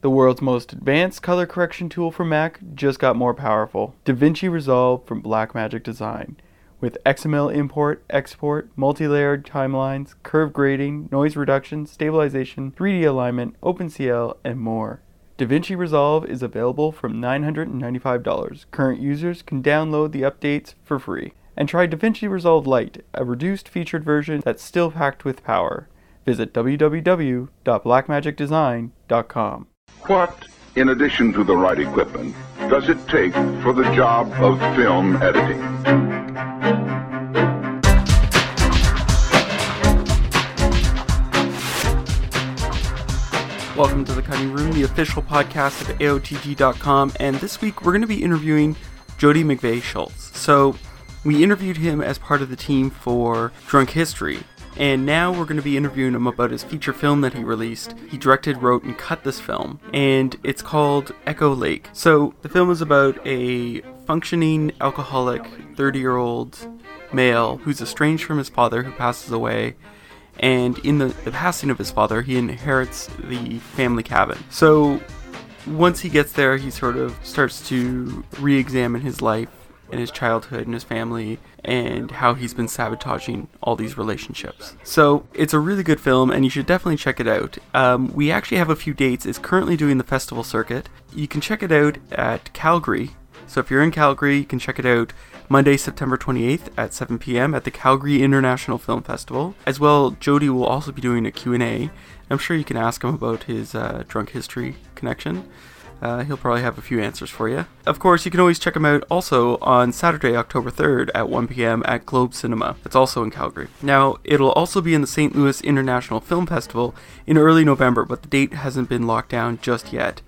The world's most advanced color correction tool for Mac just got more powerful. DaVinci Resolve from Blackmagic Design. With XML import, export, multi-layered timelines, curve grading, noise reduction, stabilization, 3D alignment, OpenCL, and more. DaVinci Resolve is available from $995. Current users can download the updates for free. And try DaVinci Resolve Lite, a reduced featured version that's still packed with power. Visit www.blackmagicdesign.com. What, in addition to the right equipment, does it take for the job of film editing? Welcome to the Cutting Room, the official podcast of AOTG.com, and this week we're going to be interviewing Jody McVeigh Schultz. So, we interviewed him as part of the team for Drunk History, and now we're going to be interviewing him about his feature film that he released. He directed, wrote, and cut this film, and it's called Echo Lake. So, the film is about a functioning alcoholic 30 year old male who's estranged from his father who passes away. And in the, the passing of his father, he inherits the family cabin. So, once he gets there, he sort of starts to re examine his life and his childhood and his family and how he's been sabotaging all these relationships. So it's a really good film and you should definitely check it out. Um, we actually have a few dates. It's currently doing the festival circuit. You can check it out at Calgary. So if you're in Calgary, you can check it out Monday, September 28th at 7 p.m. at the Calgary International Film Festival. As well, Jody will also be doing a Q&A. I'm sure you can ask him about his uh, drunk history connection. Uh, he'll probably have a few answers for you. Of course, you can always check him out also on Saturday, October 3rd at 1 p.m. at Globe Cinema. That's also in Calgary. Now, it'll also be in the St. Louis International Film Festival in early November, but the date hasn't been locked down just yet.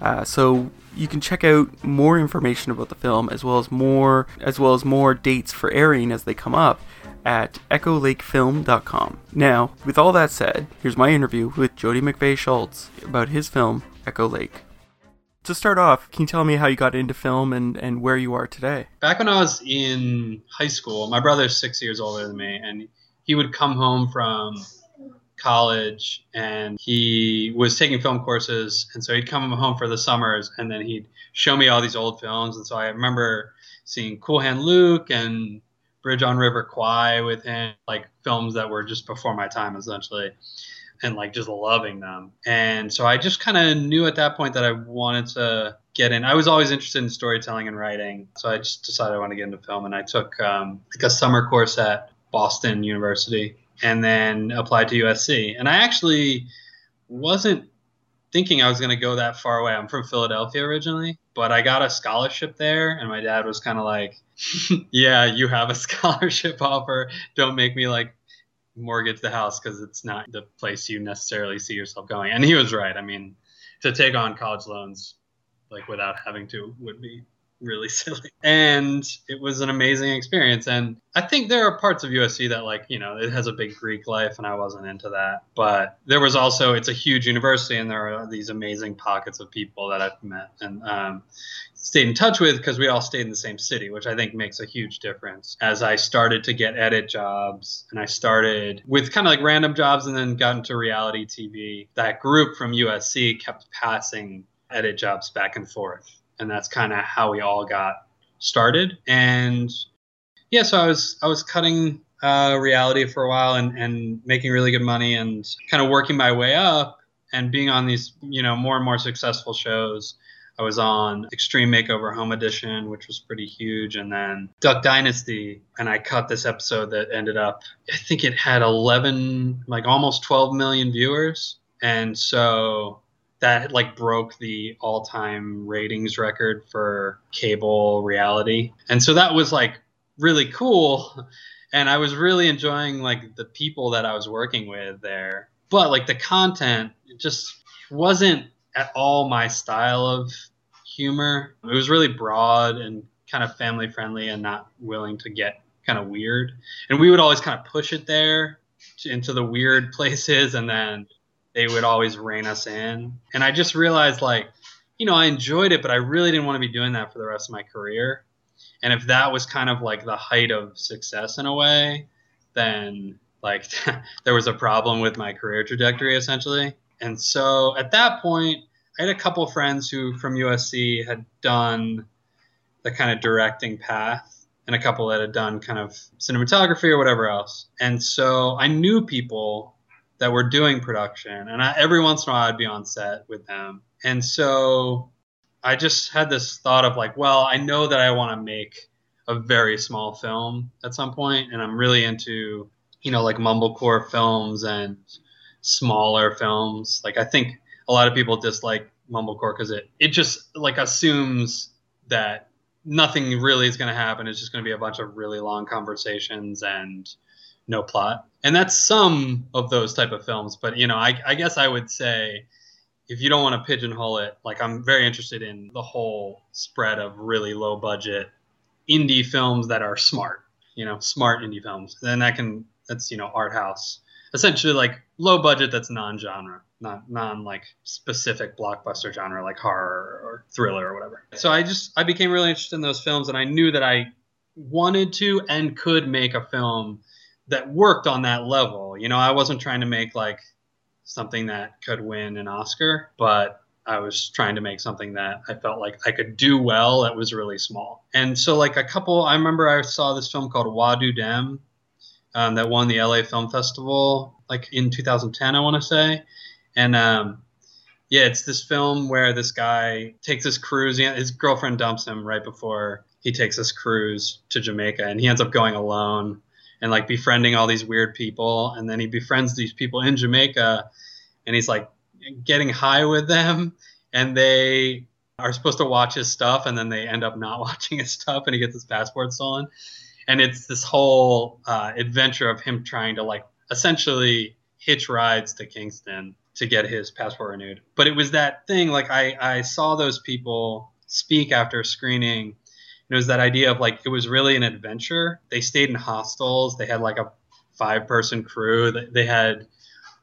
Uh, so you can check out more information about the film as well as more as well as more dates for airing as they come up at echolakefilm.com. Now, with all that said, here's my interview with Jody McVeigh Schultz about his film Echo Lake to start off, can you tell me how you got into film and, and where you are today? Back when I was in high school, my brother's six years older than me, and he would come home from college and he was taking film courses. And so he'd come home for the summers and then he'd show me all these old films. And so I remember seeing Cool Hand Luke and Bridge on River Kwai with him, like films that were just before my time, essentially and like just loving them. And so I just kind of knew at that point that I wanted to get in. I was always interested in storytelling and writing, so I just decided I wanted to get into film. And I took um, like a summer course at Boston University, and then applied to USC. And I actually wasn't thinking I was going to go that far away. I'm from Philadelphia originally, but I got a scholarship there, and my dad was kind of like, "Yeah, you have a scholarship offer. Don't make me like mortgage the house because it's not the place you necessarily see yourself going. And he was right. I mean, to take on college loans like without having to would be really silly. And it was an amazing experience. And I think there are parts of USC that, like, you know, it has a big Greek life, and I wasn't into that. But there was also, it's a huge university, and there are these amazing pockets of people that I've met and um, stayed in touch with because we all stayed in the same city, which I think makes a huge difference. As I started to get edit jobs, and I started with kind of like random jobs and then got into reality TV, that group from USC kept passing edit jobs back and forth and that's kind of how we all got started. And yeah, so I was I was cutting uh, reality for a while and and making really good money and kind of working my way up and being on these you know more and more successful shows. I was on Extreme Makeover Home Edition, which was pretty huge, and then Duck Dynasty. And I cut this episode that ended up, I think it had 11, like almost 12 million viewers. And so that like broke the all-time ratings record for cable reality and so that was like really cool and i was really enjoying like the people that i was working with there but like the content just wasn't at all my style of humor it was really broad and kind of family friendly and not willing to get kind of weird and we would always kind of push it there into the weird places and then they would always rein us in. And I just realized, like, you know, I enjoyed it, but I really didn't want to be doing that for the rest of my career. And if that was kind of like the height of success in a way, then like there was a problem with my career trajectory essentially. And so at that point, I had a couple friends who from USC had done the kind of directing path, and a couple that had done kind of cinematography or whatever else. And so I knew people that were doing production, and I, every once in a while I'd be on set with them. And so I just had this thought of like, well, I know that I want to make a very small film at some point, and I'm really into, you know, like mumblecore films and smaller films. Like I think a lot of people dislike mumblecore because it it just like assumes that nothing really is going to happen. It's just going to be a bunch of really long conversations and no plot. And that's some of those type of films. But you know, I, I guess I would say if you don't want to pigeonhole it, like I'm very interested in the whole spread of really low budget indie films that are smart, you know, smart indie films. Then that can that's you know art house, essentially like low budget that's non-genre, not non like specific blockbuster genre like horror or thriller or whatever. So I just I became really interested in those films, and I knew that I wanted to and could make a film that worked on that level. You know, I wasn't trying to make like something that could win an Oscar, but I was trying to make something that I felt like I could do well that was really small. And so, like a couple, I remember I saw this film called Wah Do Dem um, that won the LA Film Festival like in 2010, I want to say. And um, yeah, it's this film where this guy takes this cruise. His girlfriend dumps him right before he takes this cruise to Jamaica, and he ends up going alone and like befriending all these weird people. And then he befriends these people in Jamaica, and he's like getting high with them, and they are supposed to watch his stuff, and then they end up not watching his stuff, and he gets his passport stolen. And it's this whole uh, adventure of him trying to like essentially hitch rides to Kingston to get his passport renewed. But it was that thing, like I, I saw those people speak after screening. It was that idea of like it was really an adventure. They stayed in hostels. They had like a five person crew. They had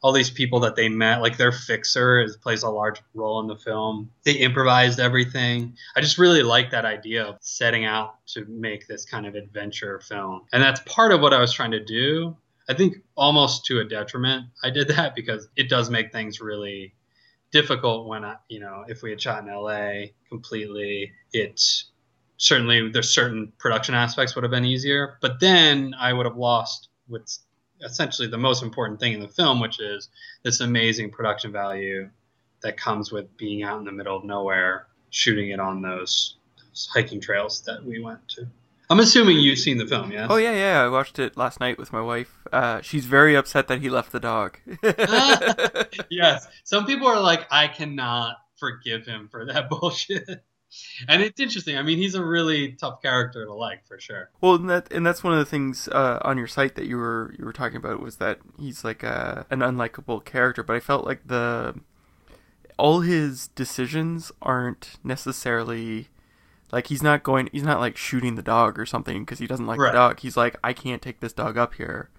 all these people that they met, like their fixer is, plays a large role in the film. They improvised everything. I just really like that idea of setting out to make this kind of adventure film. And that's part of what I was trying to do. I think almost to a detriment. I did that because it does make things really difficult when I, you know, if we had shot in LA completely, it's certainly there's certain production aspects would have been easier, but then I would have lost what's essentially the most important thing in the film, which is this amazing production value that comes with being out in the middle of nowhere, shooting it on those, those hiking trails that we went to. I'm assuming you've seen the film, yeah? Oh yeah, yeah. I watched it last night with my wife. Uh, she's very upset that he left the dog. yes. Some people are like, I cannot forgive him for that bullshit. And it's interesting. I mean, he's a really tough character to like for sure. Well, and that and that's one of the things uh, on your site that you were you were talking about was that he's like a, an unlikable character. But I felt like the all his decisions aren't necessarily like he's not going. He's not like shooting the dog or something because he doesn't like Right. the dog. He's like, I can't take this dog up here.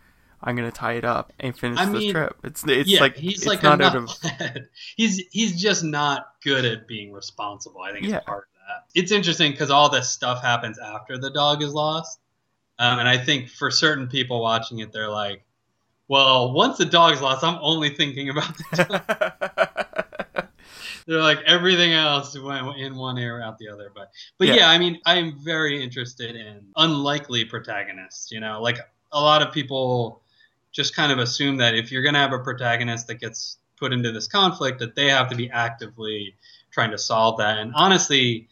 I'm gonna tie it up and finish I this mean, trip. It's it's yeah, like he's it's like not out of he's he's just not good at being responsible. I think it's Yeah. part of that. It's interesting because all this stuff happens after the dog is lost, um, and I think for certain people watching it, they're like, "Well, once the dog's lost, I'm only thinking about the dog." they're like everything else went in one ear out the other. But but Yeah. yeah, I mean, I'm very interested in unlikely protagonists. You know, like a lot of people just kind of assume that if you're going to have a protagonist that gets put into this conflict, that they have to be actively trying to solve that. And honestly,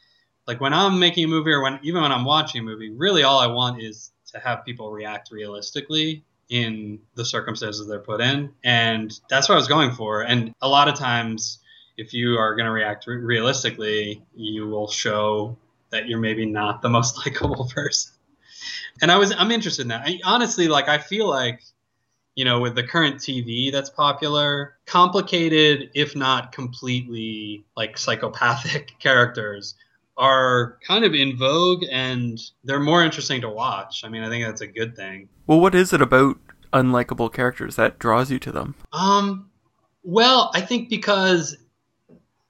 like when I'm making a movie or when even when I'm watching a movie, really all I want is to have people react realistically in the circumstances they're put in. And that's what I was going for. And a lot of times, if you are going to react re- realistically, you will show that you're maybe not the most likable person. And I was I'm interested in that. I, honestly, like I feel like you know, with the current TV that's popular, complicated, if not completely like psychopathic characters are kind of in vogue and they're more interesting to watch. I mean, I think that's a good thing. well, what is it about unlikable characters that draws you to them? Um, well, I think because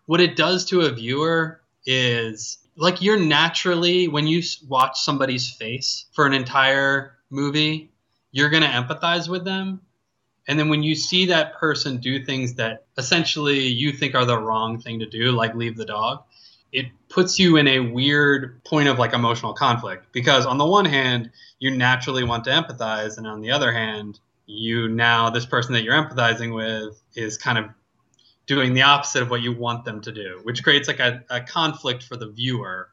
what it does to a viewer is like you're naturally when you watch somebody's face for an entire movie, you're going to empathize with them. And then when you see that person do things that essentially you think are the wrong thing to do, like leave the dog, it puts you in a weird point of like emotional conflict. Because on the one hand, you naturally want to empathize, and on the other hand, you now this person that you're empathizing with is kind of doing the opposite of what you want them to do, which creates like a, a conflict for the viewer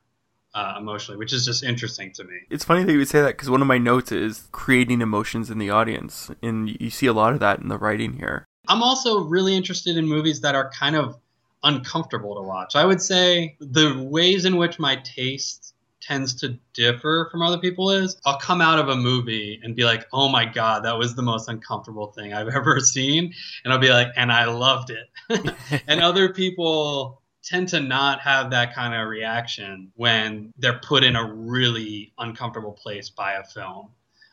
uh, emotionally, which is just interesting to me. It's funny that you would say that because one of my notes is creating emotions in the audience, and you see a lot of that in the writing here. I'm also really interested in movies that are kind of uncomfortable to watch. I would say the ways in which my taste tends to differ from other people is I'll come out of a movie and be like, oh my God, that was the most uncomfortable thing I've ever seen. And I'll be like, and I loved it. and other people tend to not have that kind of reaction when they're put in a really uncomfortable place by a film.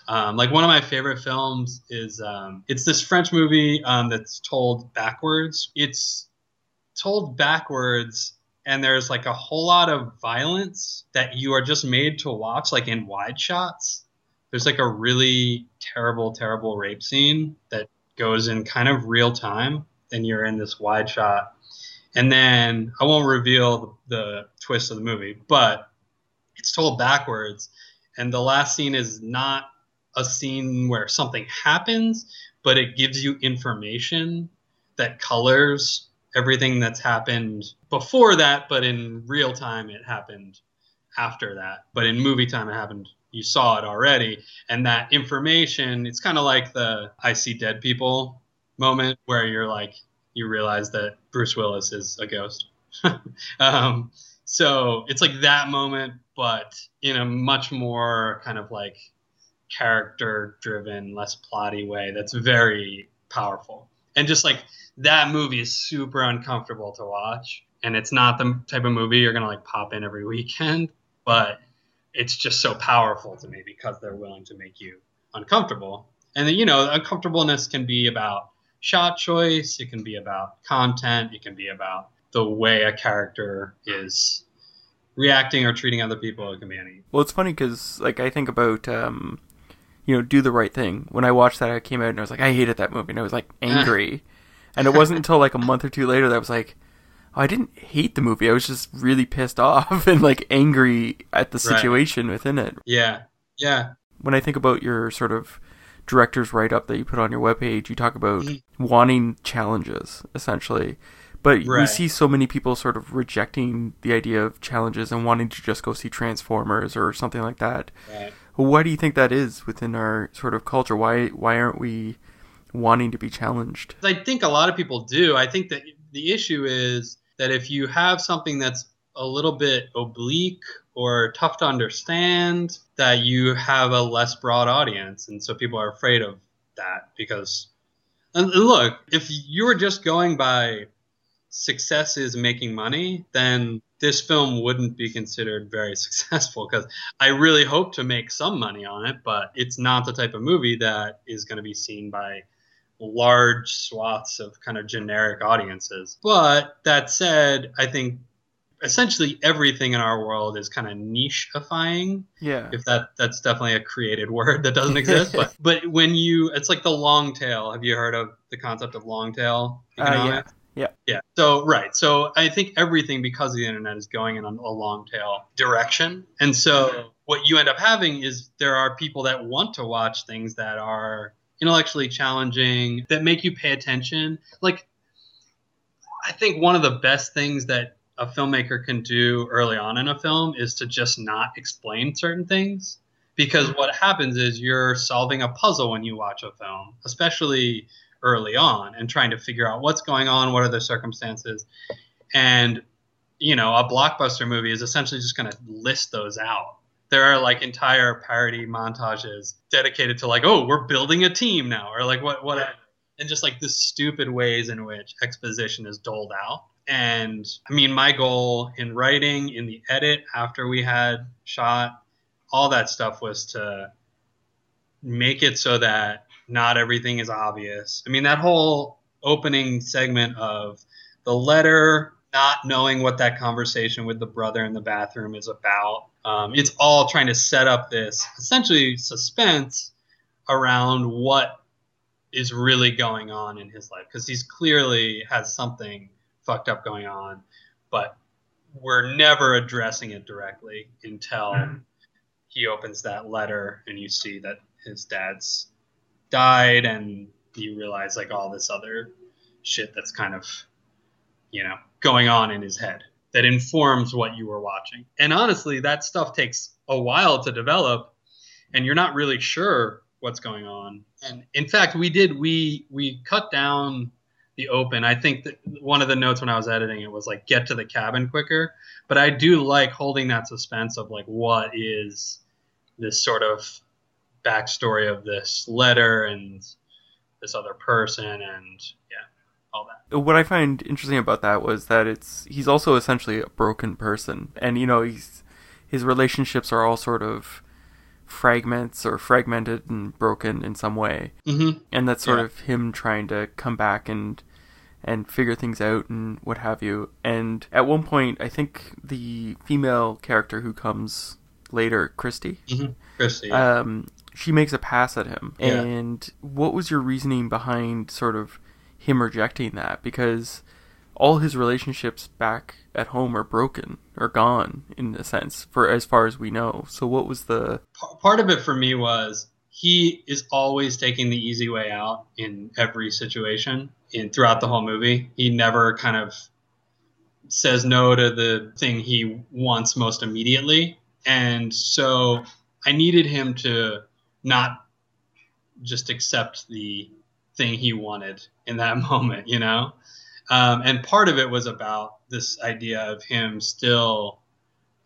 Um, like one of my favorite films is um, it's this French movie um, that's told backwards. It's told backwards, and there's like a whole lot of violence that you are just made to watch, like in wide shots. There's like a really terrible, terrible rape scene that goes in kind of real time, and you're in this wide shot and then I won't reveal the, the twist of the movie, but it's told backwards. And the last scene is not a scene where something happens, but it gives you information that colors everything that's happened before that, but in real time it happened after that. But in movie time it happened you saw it already. And that information, it's kind of like the I see dead people moment where you're like, you realize that Bruce Willis is a ghost. um, so it's like that moment, but in a much more kind of like character driven, less plotty way that's very powerful. And just like that movie is super uncomfortable to watch. And it's not the type of movie you're to like pop in every weekend, but it's just so powerful to me because they're willing to make you uncomfortable. And you know, uncomfortableness can be about shot choice, it can be about content, it can be about the way a character is reacting or treating other people. It can be any. Well, it's funny because like I think about um, you know, do the right thing. When I watched that, I came out and I was like, I hated that movie, and I was like angry. and it wasn't until like a month or two later that I was like, oh, I didn't hate the movie. I was just really pissed off and like angry at the situation right. within it. Yeah, yeah. When I think about your sort of director's write up that you put on your webpage, you talk about mm-hmm. wanting challenges, essentially. But right. we see so many people sort of rejecting the idea of challenges and wanting to just go see Transformers or something like that. Right. Why do you think that is within our sort of culture? Why why aren't we wanting to be challenged? I think a lot of people do. I think that the issue is that if you have something that's a little bit oblique or tough to understand, that you have a less broad audience. And so people are afraid of that because, and look, if you were just going by success is making money, then this film wouldn't be considered very successful because I really hope to make some money on it, but it's not the type of movie that is going to be seen by large swaths of kind of generic audiences. But that said, I think essentially everything in our world is kind of nicheifying. Yeah. If that that's definitely a created word that doesn't exist, but but when you it's like the long tail. Have you heard of the concept of long tail economics? Uh, yeah. Yeah. Yeah. So right. So I think everything because of the internet is going in a long tail direction. And so what you end up having is there are people that want to watch things that are intellectually challenging that make you pay attention. Like I think one of the best things that a filmmaker can do early on in a film is to just not explain certain things because what happens is you're solving a puzzle when you watch a film especially early on and trying to figure out what's going on what are the circumstances. And you know a blockbuster movie is essentially just going to list those out. There are like entire parody montages dedicated to like oh we're building a team now or like what what and just like the stupid ways in which exposition is doled out. And I mean, my goal in writing, in the edit after we had shot, all that stuff was to make it so that not everything is obvious. I mean, that whole opening segment of the letter, not knowing what that conversation with the brother in the bathroom is about, um, it's all trying to set up this essentially suspense around what is really going on in his life because he's clearly has something fucked up going on, but we're never addressing it directly until Mhm. he opens that letter and you see that his dad's died and you realize like all this other shit that's kind of you know going on in his head that informs what you were watching. And honestly that stuff takes a while to develop and you're not really sure what's going on. And in fact we did we we cut down the open. I think that one of the notes when i was editing it was like get to the cabin quicker. But i do like holding that suspense of like what is this sort of backstory of this letter and this other person and yeah all that what I find interesting about that was that it's he's also essentially a broken person, and you know he's his relationships are all sort of fragments or fragmented and broken in some way, mm-hmm. and that's sort Yeah. of him trying to come back and and figure things out and what have you. And at one point, I think the female character who comes later, Christy, Mm-hmm. Christy yeah. um, she makes a pass at him. Yeah. And what was your reasoning behind sort of him rejecting that? Because all his relationships back at home are broken or gone in a sense, for as far as we know. So what was the part of it for me was he is always taking the easy way out in every situation in throughout the whole movie he never kind of says no to the thing he wants most immediately and so i needed him to not just accept the thing he wanted in that moment you know um, and part of it was about this idea of him still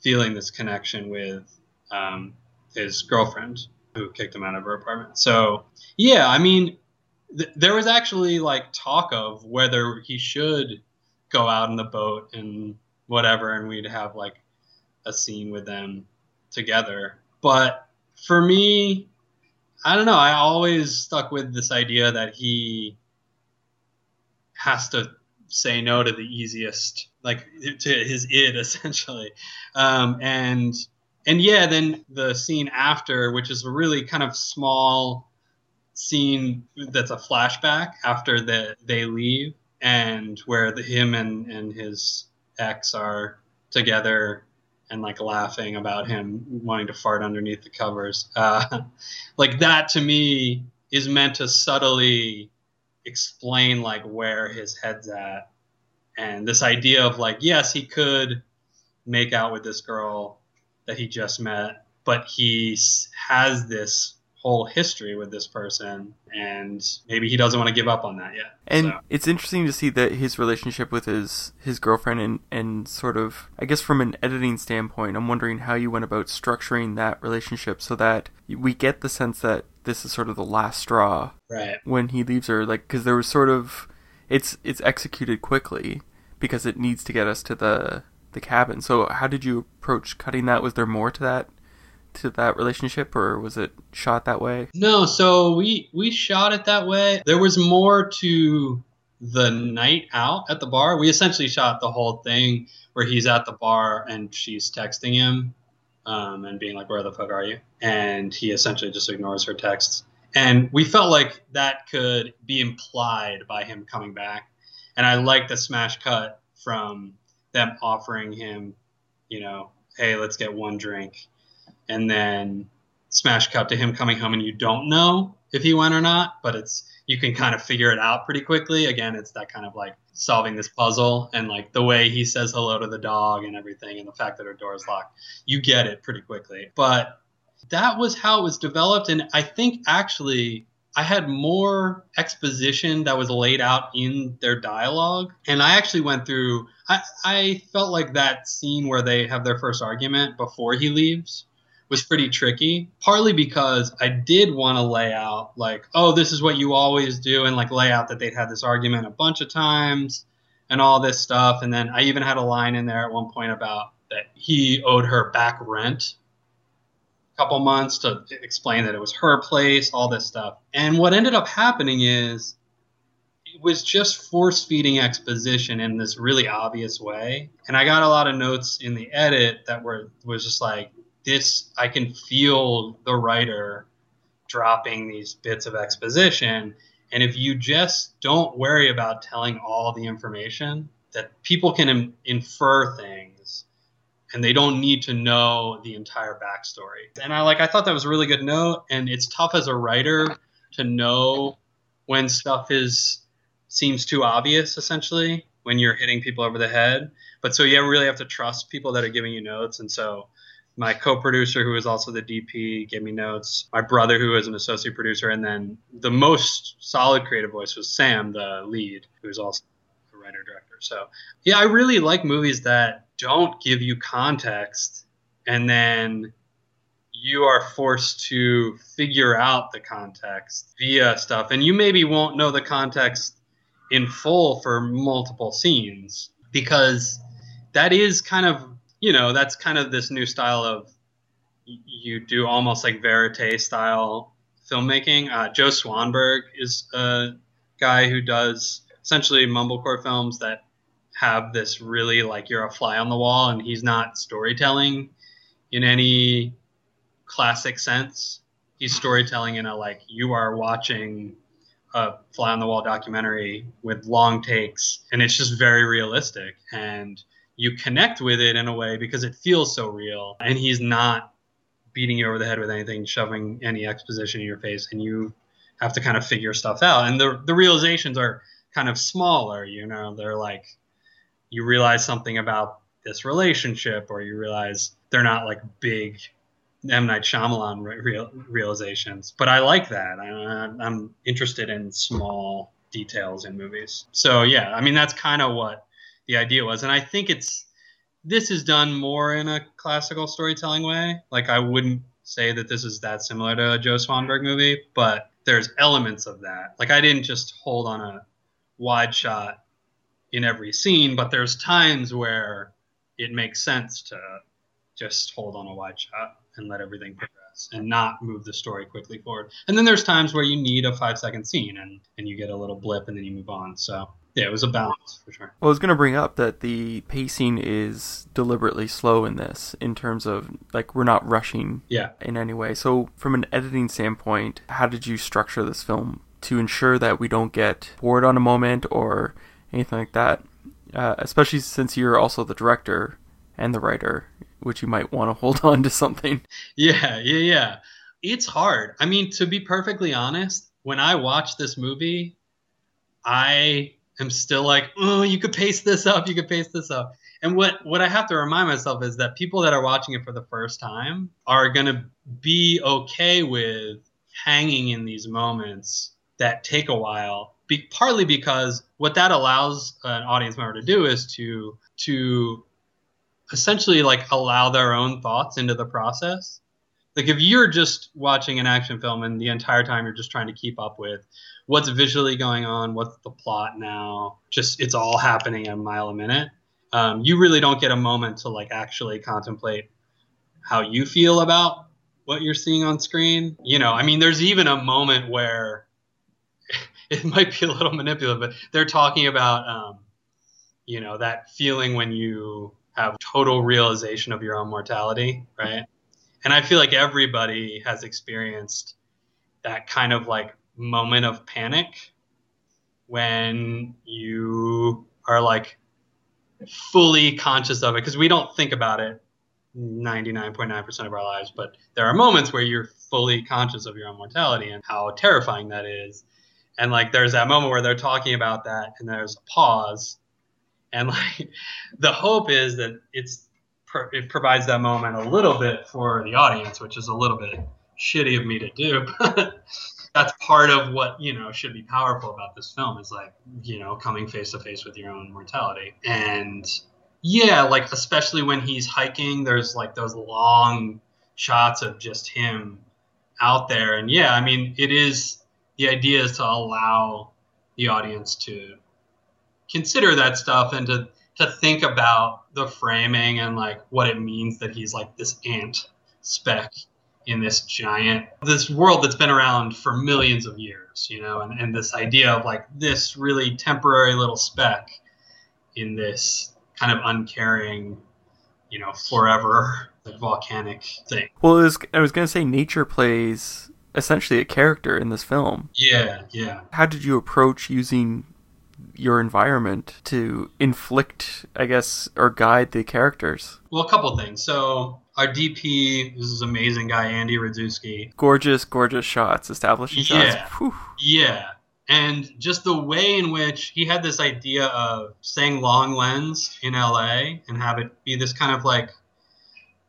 feeling this connection with um, his girlfriend who kicked him out of her apartment. So yeah, I mean, th- there was actually like talk of whether he should go out in the boat and whatever, and we'd have like a scene with them together. But for me, I don't know. I always stuck with this idea that he has to say no to the easiest, like to his id essentially, um, and and yeah, then the scene after, which is a really kind of small scene that's a flashback after the, they leave, and where the, him and, and his ex are together and like laughing about him wanting to fart underneath the covers. Uh, like that to me is meant to subtly explain like where his head's at and this idea of like yes he could make out with this girl that he just met, but he has this whole history with this person, and maybe he doesn't want to give up on that yet. and So, it's interesting to see that his relationship with his his girlfriend and and sort of I guess from an editing standpoint, I'm wondering how you went about structuring that relationship so that we get the sense that this is sort of the last straw right. when he leaves her like because there was sort of it's it's executed quickly because it needs to get us to the the cabin so how did you approach cutting that was there more to that to that relationship or was it shot that way No, so we we shot it that way. There was more to the night out at the bar. We essentially shot the whole thing where he's at the bar and she's texting him um, and being like, "Where the fuck are you?" And he essentially just ignores her texts. And we felt like that could be implied by him coming back. And I like the smash cut from them offering him, you know, hey, let's get one drink, and then smash cut to him coming home and you don't know if he went or not, but it's you can kind of figure it out pretty quickly. Again, it's that kind of like solving this puzzle and like the way he says hello to the dog and everything and the fact that her door is locked. You get it pretty quickly. But that was how it was developed and I think actually I had more exposition that was laid out in their dialogue. And I actually went through I, I felt like that scene where they have their first argument before he leaves was pretty tricky, partly because I did want to lay out like, oh, this is what you always do, and like lay out that they'd had this argument a bunch of times and all this stuff. And then I even had a line in there at one point about that he owed her back rent a couple months to explain that it was her place, all this stuff. And what ended up happening is it was just force feeding exposition in this really obvious way. And I got a lot of notes in the edit that were was just like this I can feel the writer dropping these bits of exposition And if you just don't worry about telling all the information, that people can Im- infer things and they don't need to know the entire backstory. And I like I thought that was a really good note and it's tough as a writer to know when stuff is seems too obvious essentially when you're hitting people over the head. But so you really have to trust people that are giving you notes and so my co-producer who is also the dp gave me notes my brother who is an associate producer and then the most solid creative voice was sam the lead who's also a writer director. So yeah i really like movies that don't give you context and then you are forced to figure out the context via stuff and you maybe won't know the context in full for multiple scenes because that is kind of you know, that's kind of this new style of you do almost like verite style filmmaking. Uh, Joe Swanberg is a guy who does essentially mumblecore films that have this really like you're a fly on the wall and he's not storytelling in any classic sense. He's storytelling in a like you are watching a fly on the wall documentary with long takes and it's just very realistic and you connect with it in a way because it feels so real. And he's not beating you over the head with anything shoving any exposition in your face and you have to kind of figure stuff out. And the the realizations are kind of smaller you know? They're like you realize something about this relationship or you realize they're not like big M. Night Shyamalan real, realizations. But I like that. I, I'm interested in small details in movies. So yeah I mean that's kind of what the idea was. And I think it's this is done more in a classical storytelling way. Like I wouldn't say that this is that similar to a Joe Swanberg movie, but there's elements of that. Like I didn't just hold on a wide shot in every scene, but there's times where it makes sense to just hold on a wide shot and let everything progress and not move the story quickly forward. And then there's times where you need a five second scene and, and you get a little blip and then you move on. So yeah, it was a balance for sure. Well, I was going to bring up that the pacing is deliberately slow in this, in terms of like we're not rushing, yeah. in any way. So, from an editing standpoint, how did you structure this film to ensure that we don't get bored on a moment or anything like that? Uh, especially since you're also the director and the writer, which you might want to hold on to something. Yeah, yeah, yeah. It's hard. I mean, to be perfectly honest, when I watched this movie, I am still like, oh, you could pace this up, you could pace this up. And what what I have to remind myself is that people that are watching it for the first time are gonna be okay with hanging in these moments that take a while. Be, partly because what that allows an audience member to do is to to essentially like allow their own thoughts into the process. Like if you're just watching an action film and the entire time you're just trying to keep up with what's visually going on, what's the plot now. Just it's all happening a mile a minute. Um, you really don't get a moment to like actually contemplate how you feel about what you're seeing on screen. You know, I mean, there's even a moment where it might be a little manipulative, but they're talking about, um, you know, that feeling when you have total realization of your own mortality, right? And I feel like everybody has experienced that kind of like moment of panic when you are like fully conscious of it because we don't think about it 99.9% of our lives but there are moments where you're fully conscious of your own mortality and how terrifying that is. And like there's that moment where they're talking about that and there's a pause. And like the hope is that it's it provides that moment a little bit for the audience which is a little bit shitty of me to do that's part of what you know should be powerful about this film is like you know coming face to face with your own mortality. And yeah like especially when he's hiking there's like those long shots of just him out there. And yeah i mean it is the idea is to allow the audience to consider that stuff and to to think about the framing and like what it means that he's like this ant speck in this giant this world that's been around for millions of years you know and, and this idea of like this really temporary little speck in this kind of uncaring you know forever like volcanic thing well was, i was going to say nature plays essentially a character in this film. Yeah, yeah. How did you approach using your environment to inflict, I guess, or guide the characters? Well, a couple things. So our DP this is amazing guy Andy Radzewski. Gorgeous, gorgeous shots, establishing shots. Yeah. Whew. Yeah. And just the way in which he had this idea of saying long lens in LA and have it be this kind of like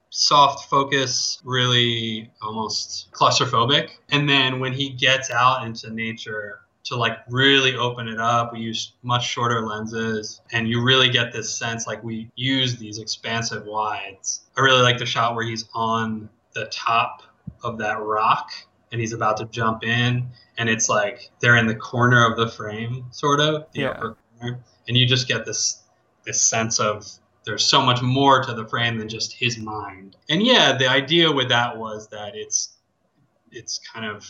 soft focus, really almost claustrophobic. And then when he gets out into nature to like really open it up, we use much shorter lenses and you really get this sense like we use these expansive wides. I really like the shot where he's on the top of that rock and he's about to jump in and it's like they're in the corner of the frame sort of the Yeah. upper corner and you just get this this sense of there's so much more to the frame than just his mind and yeah the idea with that was that it's it's kind of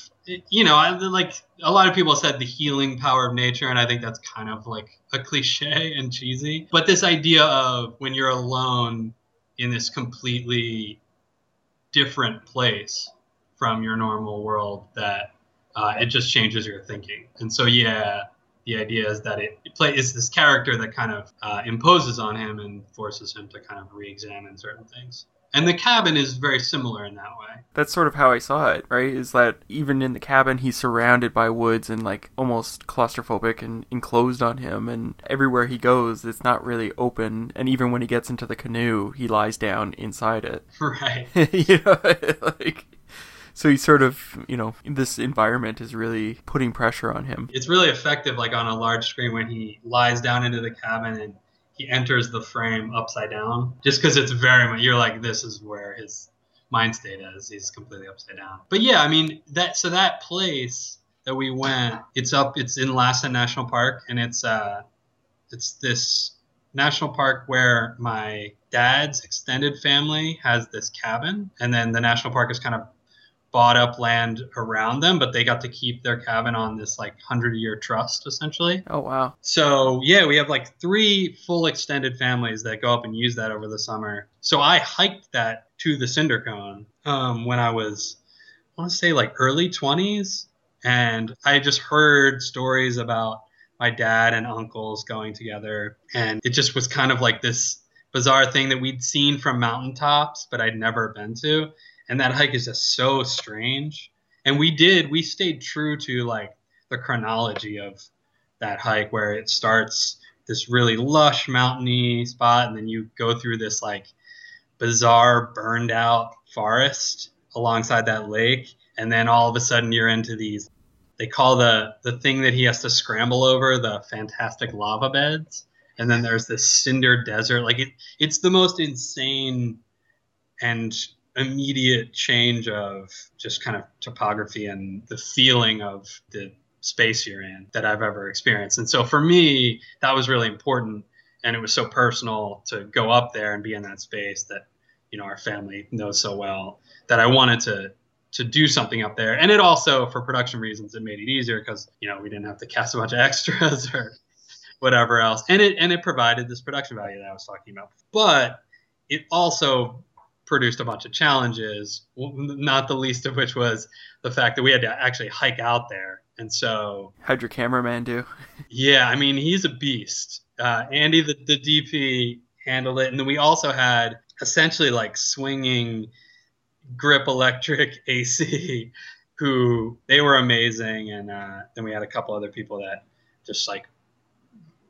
you know I, like a lot of people said the healing power of nature and i think that's kind of like a cliche and cheesy but this idea of when you're alone in this completely different place from your normal world that uh, it just changes your thinking. And so, yeah, the idea is that it, it play is this character that kind of uh, imposes on him and forces him to kind of re-examine certain things. And the cabin is very similar in that way. That's sort of how I saw it, right? Is that even in the cabin, he's surrounded by woods and like almost claustrophobic and enclosed on him. And everywhere he goes, it's not really open. And even when he gets into the canoe, he lies down inside it. Right. you know, like so he sort of, you know, this environment is really putting pressure on him. It's really effective, like on a large screen, when he lies down into the cabin and enters the frame upside down. Just because it's very much, you're like, this is where his mind state is. He's completely upside down. But yeah, I mean that. So that place that we went, it's up. It's in Lassen National Park, and it's uh, it's this national park where my dad's extended family has this cabin, and then the national park is kind of bought up land around them, but they got to keep their cabin on this like hundred year trust essentially. Oh wow. So yeah, we have like three full extended families that go up and use that over the summer. So I hiked that to the cinder cone um, when I was, I want to say like early twenties, and I just heard stories about my dad and uncles going together, and it just was kind of like this bizarre thing that we'd seen from mountaintops, but I'd never been to. And that hike is just so strange. And we did, we stayed true to like the chronology of that hike where it starts this really lush mountainy spot and then you go through this like bizarre burned out forest alongside that lake. And then all of a sudden you're into these they call the the thing that he has to scramble over the fantastic lava beds. And then there's this cinder desert. Like it it's the most insane and immediate change of just kind of topography and the feeling of the space you're in that I've ever experienced. And so for me, that was really important. And it was so personal to go up there and be in that space that, you know, our family knows so well that I wanted to to do something up there. And it also, for production reasons, it made it easier because, you know, we didn't have to cast a bunch of extras or whatever else. And it and it provided this production value that I was talking about. But it also produced a bunch of challenges, not the least of which was the fact that we had to actually hike out there. And so, How'd your cameraman do? yeah, I mean, he's a beast. Uh, Andy, the, the DP, handled it. And then we also had essentially like swinging grip electric AC, who they were amazing. And uh, then we had a couple other people that just like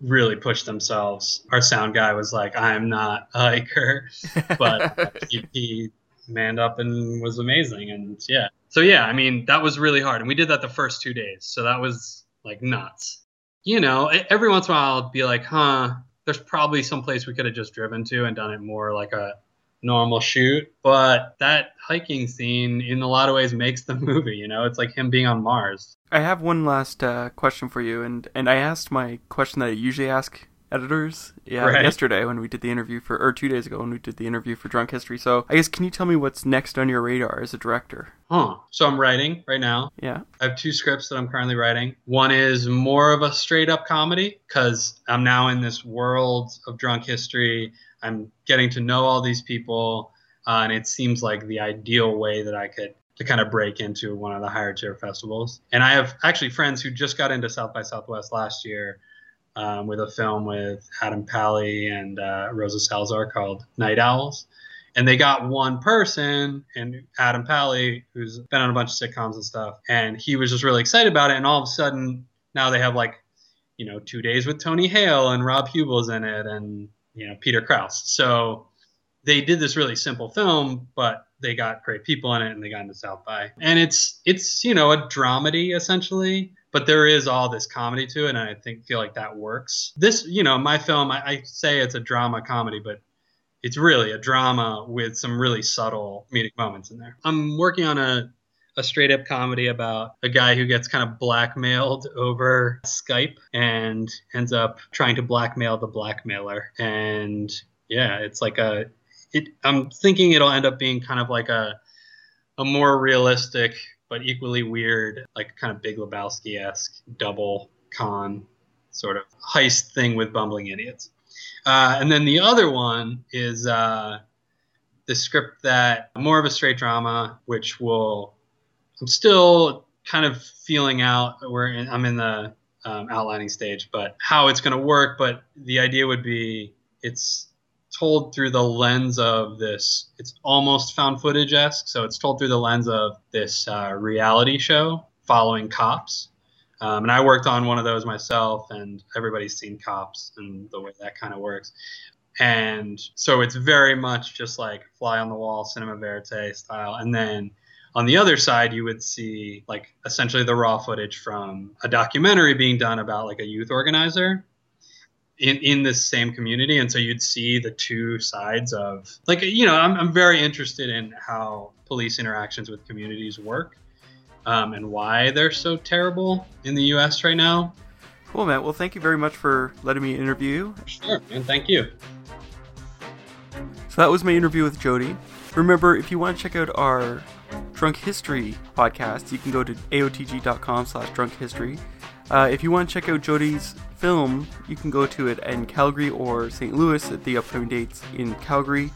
really pushed themselves. Our sound guy was like, I'm not a hiker, but he, he manned up and was amazing. And yeah, so yeah, I mean, that was really hard. And we did that the first two days. So that was like nuts. You know, every once in a while, I'll be like, huh, there's probably some place we could have just driven to and done it more like a normal shoot. But that hiking scene, in a lot of ways, makes the movie. You know, it's like him being on Mars. I have one last uh, question for you, and, and I asked my question that I usually ask editors yeah, Right. yesterday when we did the interview for, or two days ago when we did the interview for Drunk History. So I guess can you tell me what's next on your radar as a director? Huh. So I'm writing right now. Yeah. I have two scripts that I'm currently writing. One is more of a straight up comedy because I'm now in this world of drunk history. I'm getting to know all these people, uh, and it seems like the ideal way that I could to kind of break into one of the higher tier festivals. And I have actually friends who just got into South by Southwest last year um, with a film with Adam Pally and uh, Rosa Salazar called Night Owls. And they got one person, and Adam Pally, who's been on a bunch of sitcoms and stuff, and he was just really excited about it. And all of a sudden, now they have like, you know, two days with Tony Hale and Rob Huebel's in it, and you know Peter Krause. So they did this really simple film, but they got great people in it and they got into South by. And it's it's you know a dramedy essentially, but there is all this comedy to it, and I think feel like that works. This you know my film, I, I say it's a drama comedy, but it's really a drama with some really subtle comedic moments in there. I'm working on a a straight up comedy about a guy who gets kind of blackmailed over Skype and ends up trying to blackmail the blackmailer. And yeah, it's like a it, I'm thinking it'll end up being kind of like a a more realistic but equally weird, like kind of Big Lebowski esque double con sort of heist thing with bumbling idiots. Uh, and then the other one is uh, the script that more of a straight drama, which will I'm still kind of feeling out. Where I'm in the um, outlining stage, but how it's going to work. But the idea would be it's told through the lens of this. It's almost found footage esque, so it's told through the lens of this uh, reality show following cops. Um, and I worked on one of those myself, and everybody's seen Cops and the way that kind of works. And so it's very much just like fly on the wall, cinema verite style. And then on the other side, you would see like essentially the raw footage from a documentary being done about like a youth organizer in, in this same community. And so you'd see the two sides of like you know I'm, I'm very interested in how police interactions with communities work um, and why they're so terrible in the us right now. Cool matt. Well thank you very much for letting me interview you. Sure and thank you. So that was my interview with jody. Remember if you want to check out our drunk history podcast you can go to aotg.com slash drunk history uh, if you want to check out Jody's film, you can go to it in Calgary or St. Louis at the upcoming dates in Calgary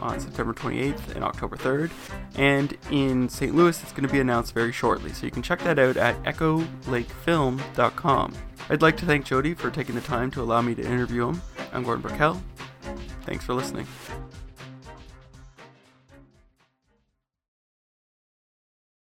on September 28th and October 3rd. And in St. Louis, it's going to be announced very shortly, so you can check that out at echolakefilm.com. I'd like to thank Jody for taking the time to allow me to interview him. I'm Gordon Burkell. Thanks for listening.